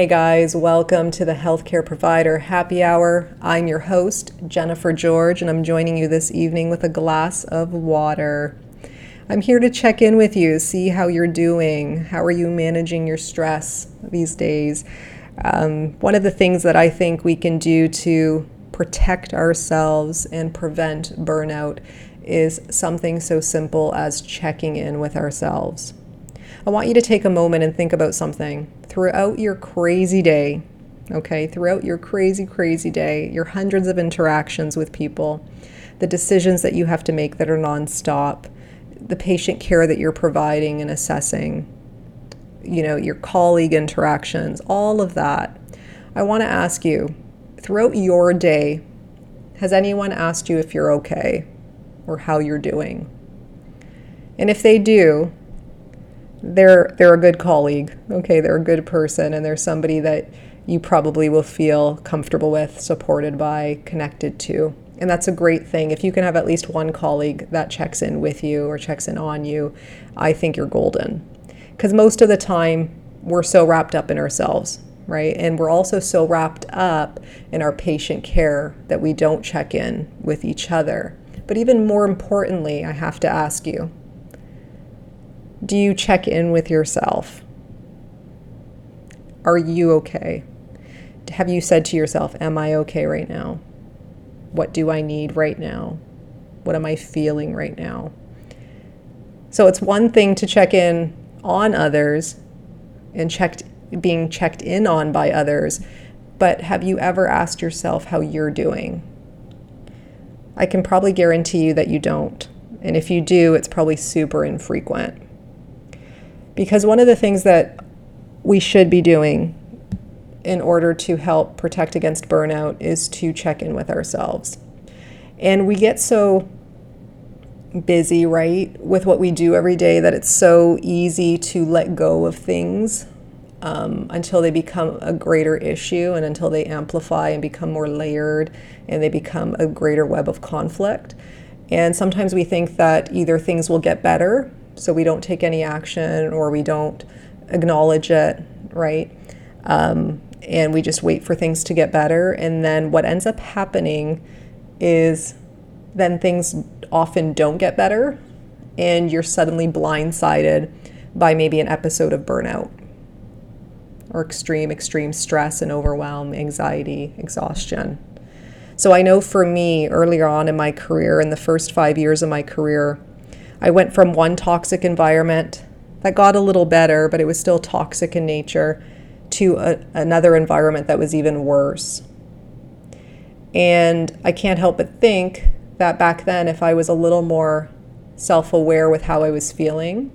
Hey guys, welcome to the Healthcare Provider Happy Hour. I'm your host, Jennifer George, and I'm joining you this evening with a glass of water. I'm here to check in with you, see how you're doing. How are you managing your stress these days? Um, one of the things that I think we can do to protect ourselves and prevent burnout is something so simple as checking in with ourselves. I want you to take a moment and think about something throughout your crazy day, okay, throughout your crazy, crazy day, your hundreds of interactions with people, the decisions that you have to make that are nonstop, the patient care that you're providing and assessing, you know, your colleague interactions, all of that. I want to ask you throughout your day, has anyone asked you if you're okay or how you're doing? And if they do, they're they're a good colleague. Okay, they're a good person and they're somebody that you probably will feel comfortable with, supported by, connected to. And that's a great thing. If you can have at least one colleague that checks in with you or checks in on you, I think you're golden. Cuz most of the time we're so wrapped up in ourselves, right? And we're also so wrapped up in our patient care that we don't check in with each other. But even more importantly, I have to ask you, do you check in with yourself? Are you okay? Have you said to yourself, Am I okay right now? What do I need right now? What am I feeling right now? So it's one thing to check in on others and checked being checked in on by others, but have you ever asked yourself how you're doing? I can probably guarantee you that you don't. And if you do, it's probably super infrequent. Because one of the things that we should be doing in order to help protect against burnout is to check in with ourselves. And we get so busy, right, with what we do every day that it's so easy to let go of things um, until they become a greater issue and until they amplify and become more layered and they become a greater web of conflict. And sometimes we think that either things will get better so we don't take any action or we don't acknowledge it, right? Um, and we just wait for things to get better. And then what ends up happening is then things often don't get better, and you're suddenly blindsided by maybe an episode of burnout or extreme, extreme stress and overwhelm, anxiety, exhaustion. So I know for me, earlier on in my career, in the first five years of my career, I went from one toxic environment that got a little better, but it was still toxic in nature, to a, another environment that was even worse. And I can't help but think that back then, if I was a little more self aware with how I was feeling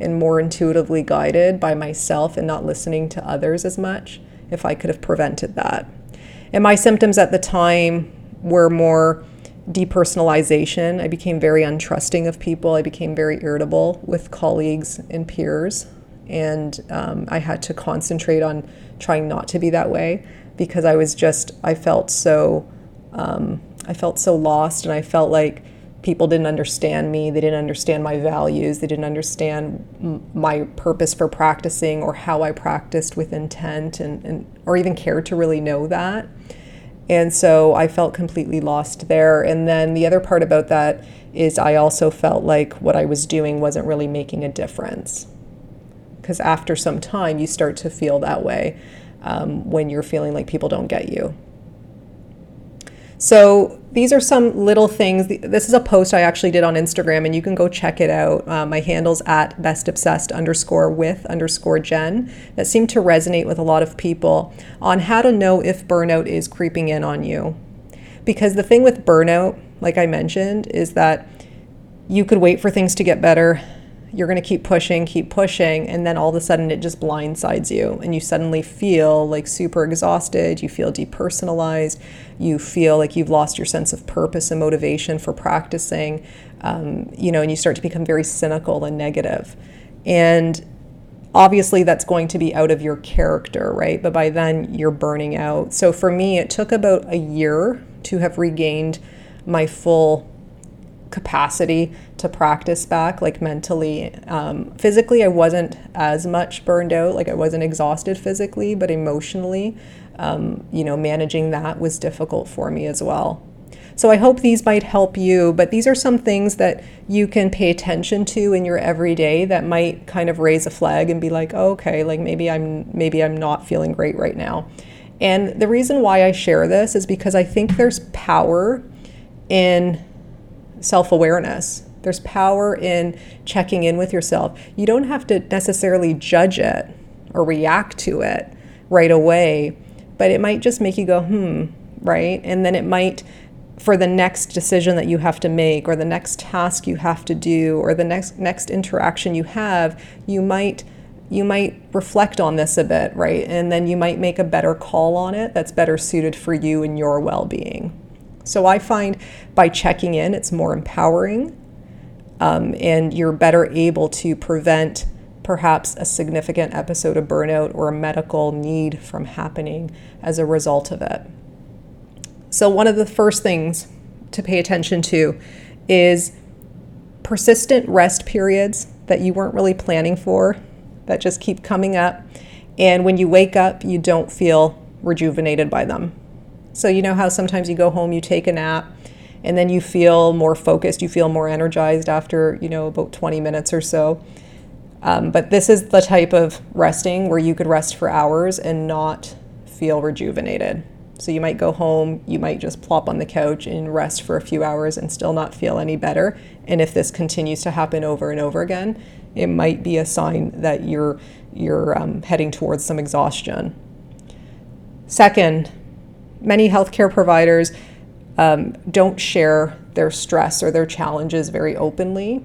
and more intuitively guided by myself and not listening to others as much, if I could have prevented that. And my symptoms at the time were more depersonalization. I became very untrusting of people. I became very irritable with colleagues and peers. And um, I had to concentrate on trying not to be that way because I was just, I felt so, um, I felt so lost and I felt like people didn't understand me. They didn't understand my values. They didn't understand m- my purpose for practicing or how I practiced with intent and, and or even cared to really know that. And so I felt completely lost there. And then the other part about that is I also felt like what I was doing wasn't really making a difference. Because after some time, you start to feel that way um, when you're feeling like people don't get you. So these are some little things. This is a post I actually did on Instagram, and you can go check it out. Uh, my handle's at best obsessed underscore with underscore Jen that seemed to resonate with a lot of people on how to know if burnout is creeping in on you. Because the thing with burnout, like I mentioned, is that you could wait for things to get better you're going to keep pushing, keep pushing, and then all of a sudden it just blindsides you, and you suddenly feel like super exhausted. You feel depersonalized. You feel like you've lost your sense of purpose and motivation for practicing, um, you know, and you start to become very cynical and negative. And obviously, that's going to be out of your character, right? But by then, you're burning out. So for me, it took about a year to have regained my full capacity to practice back, like mentally. Um, physically, I wasn't as much burned out, like I wasn't exhausted physically, but emotionally, um, you know, managing that was difficult for me as well. So I hope these might help you, but these are some things that you can pay attention to in your everyday that might kind of raise a flag and be like, oh, okay, like maybe I'm maybe I'm not feeling great right now. And the reason why I share this is because I think there's power in self awareness. There's power in checking in with yourself. You don't have to necessarily judge it or react to it right away, but it might just make you go, hmm, right? And then it might, for the next decision that you have to make, or the next task you have to do, or the next next interaction you have, you might you might reflect on this a bit, right? And then you might make a better call on it that's better suited for you and your well-being. So I find by checking in, it's more empowering um, and you're better able to prevent perhaps a significant episode of burnout or a medical need from happening as a result of it. So, one of the first things to pay attention to is persistent rest periods that you weren't really planning for that just keep coming up. And when you wake up, you don't feel rejuvenated by them. So, you know how sometimes you go home, you take a nap, and then you feel more focused, you feel more energized after, you know, about 20 minutes or so. Um, but this is the type of resting where you could rest for hours and not feel rejuvenated. So you might go home, you might just plop on the couch and rest for a few hours and still not feel any better. And if this continues to happen over and over again, it might be a sign that you're you're um, heading towards some exhaustion. Second, many healthcare providers um, don't share their stress or their challenges very openly.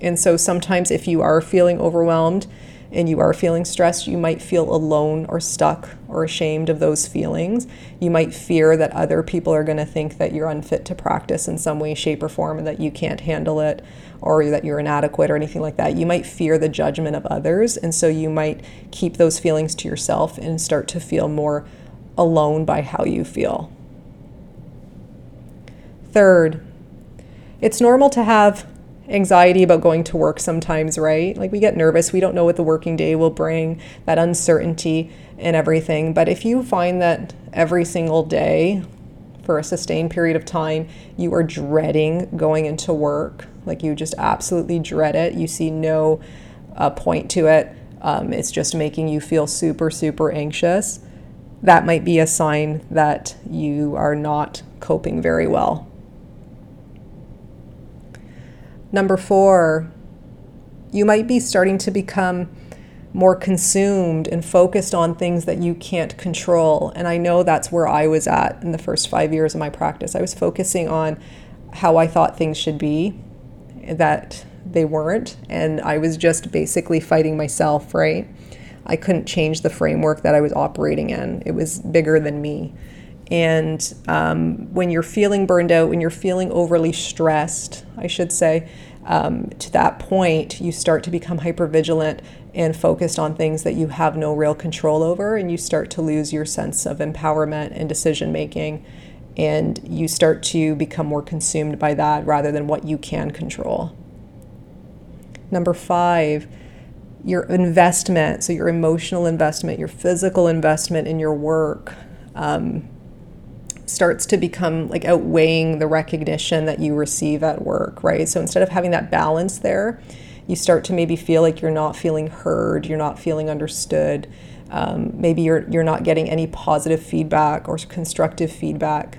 And so sometimes, if you are feeling overwhelmed and you are feeling stressed, you might feel alone or stuck or ashamed of those feelings. You might fear that other people are going to think that you're unfit to practice in some way, shape, or form and that you can't handle it or that you're inadequate or anything like that. You might fear the judgment of others. And so you might keep those feelings to yourself and start to feel more alone by how you feel. Third, it's normal to have anxiety about going to work sometimes, right? Like we get nervous, we don't know what the working day will bring, that uncertainty and everything. But if you find that every single day for a sustained period of time, you are dreading going into work, like you just absolutely dread it, you see no uh, point to it, um, it's just making you feel super, super anxious that might be a sign that you are not coping very well. Number four, you might be starting to become more consumed and focused on things that you can't control. And I know that's where I was at in the first five years of my practice. I was focusing on how I thought things should be, that they weren't. And I was just basically fighting myself, right? I couldn't change the framework that I was operating in, it was bigger than me. And um, when you're feeling burned out, when you're feeling overly stressed, I should say, um, to that point, you start to become hypervigilant and focused on things that you have no real control over, and you start to lose your sense of empowerment and decision making. And you start to become more consumed by that rather than what you can control. Number five, your investment, so your emotional investment, your physical investment in your work. Um, starts to become like outweighing the recognition that you receive at work, right? So instead of having that balance there, you start to maybe feel like you're not feeling heard, you're not feeling understood. Um, maybe you're you're not getting any positive feedback or constructive feedback.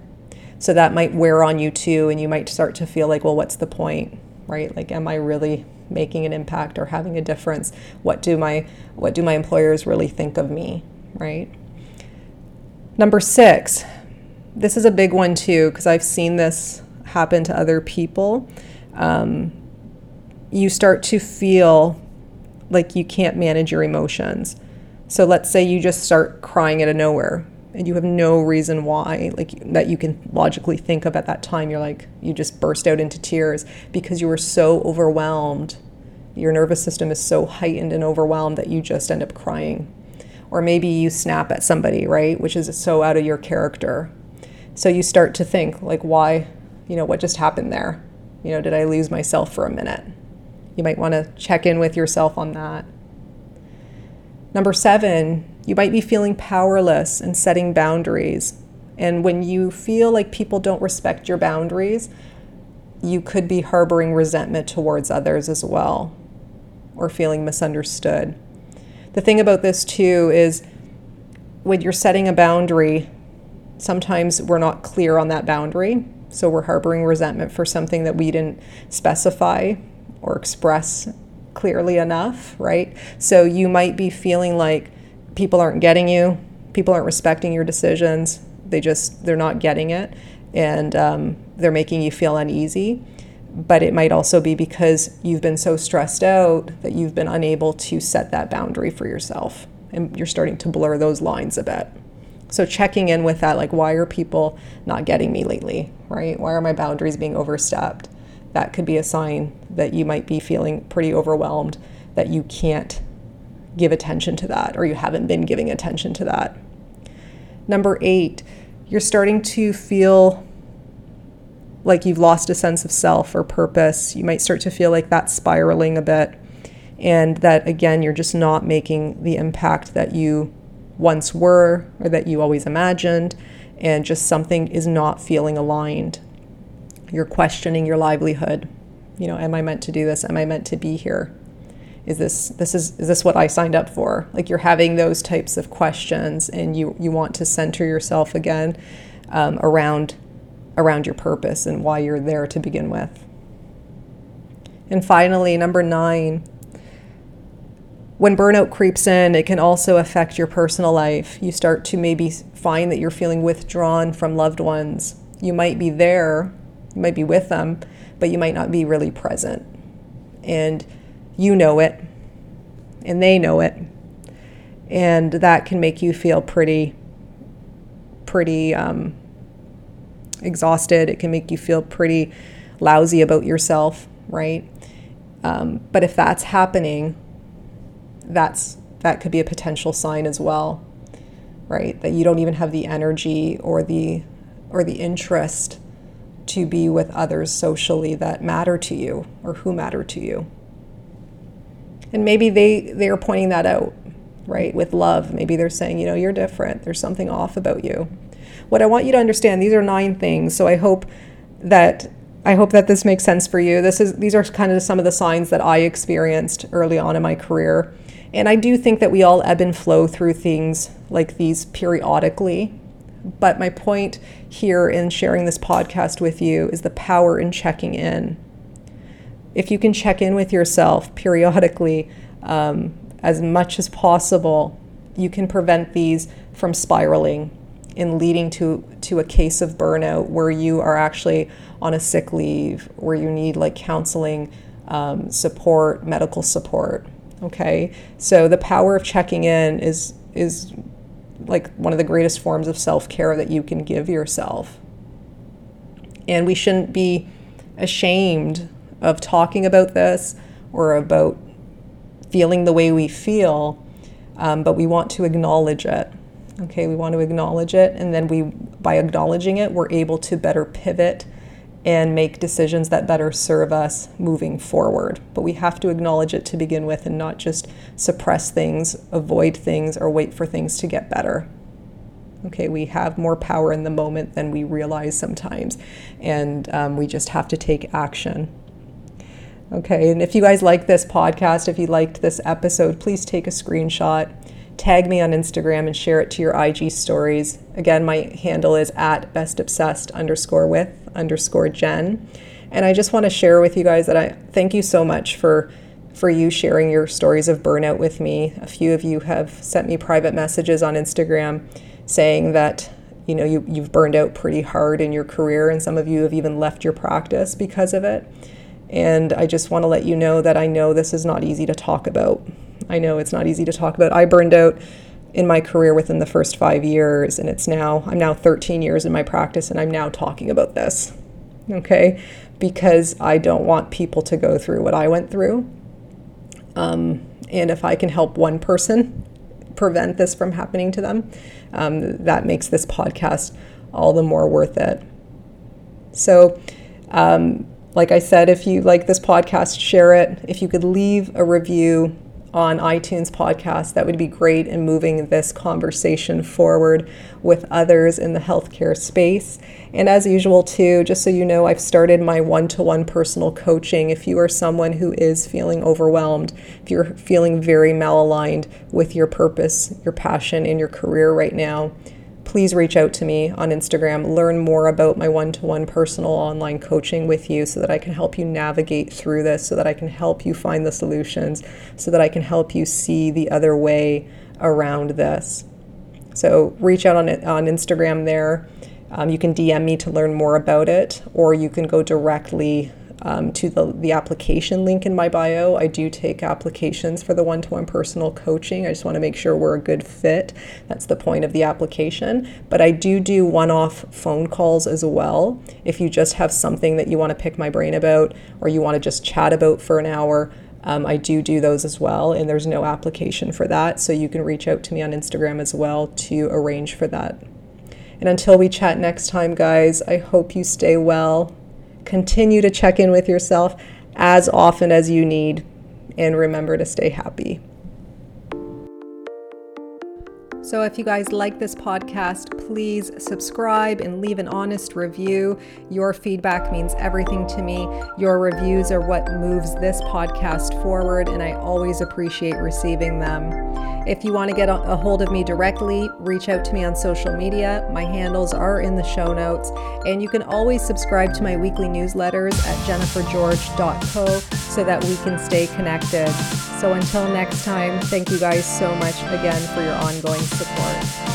So that might wear on you too, and you might start to feel like, well, what's the point, right? Like, am I really making an impact or having a difference? What do my what do my employers really think of me, right? Number six, this is a big one too because I've seen this happen to other people. Um, you start to feel like you can't manage your emotions. So let's say you just start crying out of nowhere and you have no reason why like that you can logically think of at that time you're like you just burst out into tears because you were so overwhelmed your nervous system is so heightened and overwhelmed that you just end up crying or maybe you snap at somebody right which is so out of your character so you start to think, like, why, you know, what just happened there? You know, did I lose myself for a minute? You might want to check in with yourself on that. Number seven, you might be feeling powerless and setting boundaries. And when you feel like people don't respect your boundaries, you could be harboring resentment towards others as well or feeling misunderstood. The thing about this, too, is when you're setting a boundary, sometimes we're not clear on that boundary. So we're harboring resentment for something that we didn't specify or express clearly enough, right? So you might be feeling like people aren't getting you, people aren't respecting your decisions. They just, they're not getting it and um, they're making you feel uneasy. But it might also be because you've been so stressed out that you've been unable to set that boundary for yourself. And you're starting to blur those lines a bit. So checking in with that, like, why are people not getting me lately, right? Why are my boundaries being overstepped? That could be a sign that you might be feeling pretty overwhelmed, that you can't give attention to that, or you haven't been giving attention to that. Number eight, you're starting to feel like you've lost a sense of self or purpose. You might start to feel like that's spiraling a bit, and that again, you're just not making the impact that you once were or that you always imagined, and just something is not feeling aligned. You're questioning your livelihood. You know, am I meant to do this? Am I meant to be here? Is this this is is this what I signed up for? Like you're having those types of questions, and you you want to center yourself again um, around around your purpose and why you're there to begin with. And finally, number nine, when burnout creeps in, it can also affect your personal life. You start to maybe find that you're feeling withdrawn from loved ones. You might be there, you might be with them, but you might not be really present. And you know it, and they know it. And that can make you feel pretty, pretty um, exhausted. It can make you feel pretty lousy about yourself, right? Um, but if that's happening, that's that could be a potential sign as well right that you don't even have the energy or the or the interest to be with others socially that matter to you or who matter to you and maybe they they are pointing that out right with love maybe they're saying you know you're different there's something off about you what i want you to understand these are nine things so i hope that I hope that this makes sense for you. This is these are kind of some of the signs that I experienced early on in my career and I do think that we all ebb and flow through things like these periodically. But my point here in sharing this podcast with you is the power in checking in. If you can check in with yourself periodically, um, as much as possible, you can prevent these from spiraling and leading to, to a case of burnout where you are actually on a sick leave, where you need like counseling um, support, medical support. Okay, so the power of checking in is is like one of the greatest forms of self care that you can give yourself. And we shouldn't be ashamed of talking about this or about feeling the way we feel, um, but we want to acknowledge it. Okay, we want to acknowledge it, and then we, by acknowledging it, we're able to better pivot and make decisions that better serve us moving forward. But we have to acknowledge it to begin with and not just suppress things, avoid things, or wait for things to get better. Okay, we have more power in the moment than we realize sometimes, and um, we just have to take action. Okay, and if you guys like this podcast, if you liked this episode, please take a screenshot tag me on Instagram and share it to your IG stories. Again, my handle is at bestobsessed underscore with underscore Jen. And I just want to share with you guys that I thank you so much for for you sharing your stories of burnout with me. A few of you have sent me private messages on Instagram saying that you know you, you've burned out pretty hard in your career and some of you have even left your practice because of it. And I just want to let you know that I know this is not easy to talk about. I know it's not easy to talk about. I burned out in my career within the first five years, and it's now, I'm now 13 years in my practice, and I'm now talking about this, okay? Because I don't want people to go through what I went through. Um, and if I can help one person prevent this from happening to them, um, that makes this podcast all the more worth it. So, um, like I said, if you like this podcast, share it. If you could leave a review on iTunes podcast, that would be great in moving this conversation forward with others in the healthcare space. And as usual, too, just so you know, I've started my one to one personal coaching. If you are someone who is feeling overwhelmed, if you're feeling very malaligned with your purpose, your passion, and your career right now, please reach out to me on Instagram. Learn more about my one to one personal online coaching with you so that I can help you navigate through this, so that I can help you find the solutions, so that I can help you see the other way around this. So reach out on, on Instagram there. Um, you can DM me to learn more about it, or you can go directly um, to the, the application link in my bio. I do take applications for the one to one personal coaching. I just want to make sure we're a good fit. That's the point of the application. But I do do one off phone calls as well. If you just have something that you want to pick my brain about or you want to just chat about for an hour, um, I do do those as well, and there's no application for that. So you can reach out to me on Instagram as well to arrange for that. And until we chat next time, guys, I hope you stay well. Continue to check in with yourself as often as you need, and remember to stay happy. So, if you guys like this podcast, please subscribe and leave an honest review. Your feedback means everything to me. Your reviews are what moves this podcast forward, and I always appreciate receiving them. If you want to get a hold of me directly, reach out to me on social media. My handles are in the show notes, and you can always subscribe to my weekly newsletters at jennifergeorge.co so that we can stay connected. So, until next time, thank you guys so much again for your ongoing support.